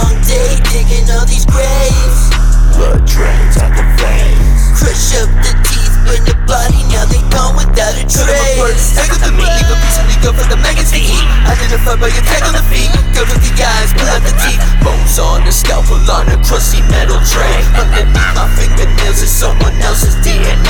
Long day digging all these graves. Blood drains out the veins. Crush up the teeth, burn the body, now they gone without a trace. Tag up the meat, leave a piece of meat, go for the magazine. Identified by your tag on the feet, go to the eyes, pull out the teeth. Bones on a scalpel on a crusty metal tray. Underneath my fingernails is someone else's DNA.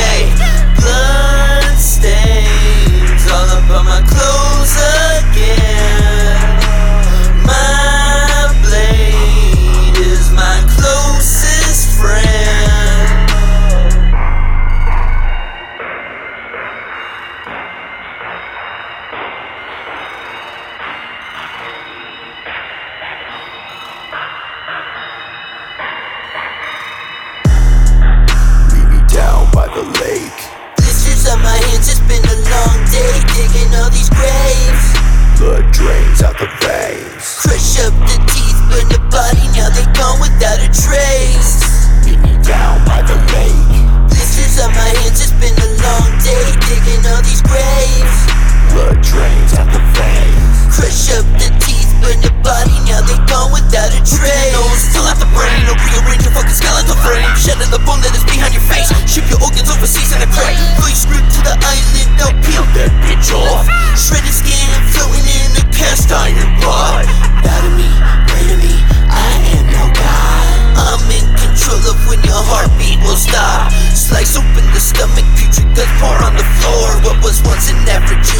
the late. temperature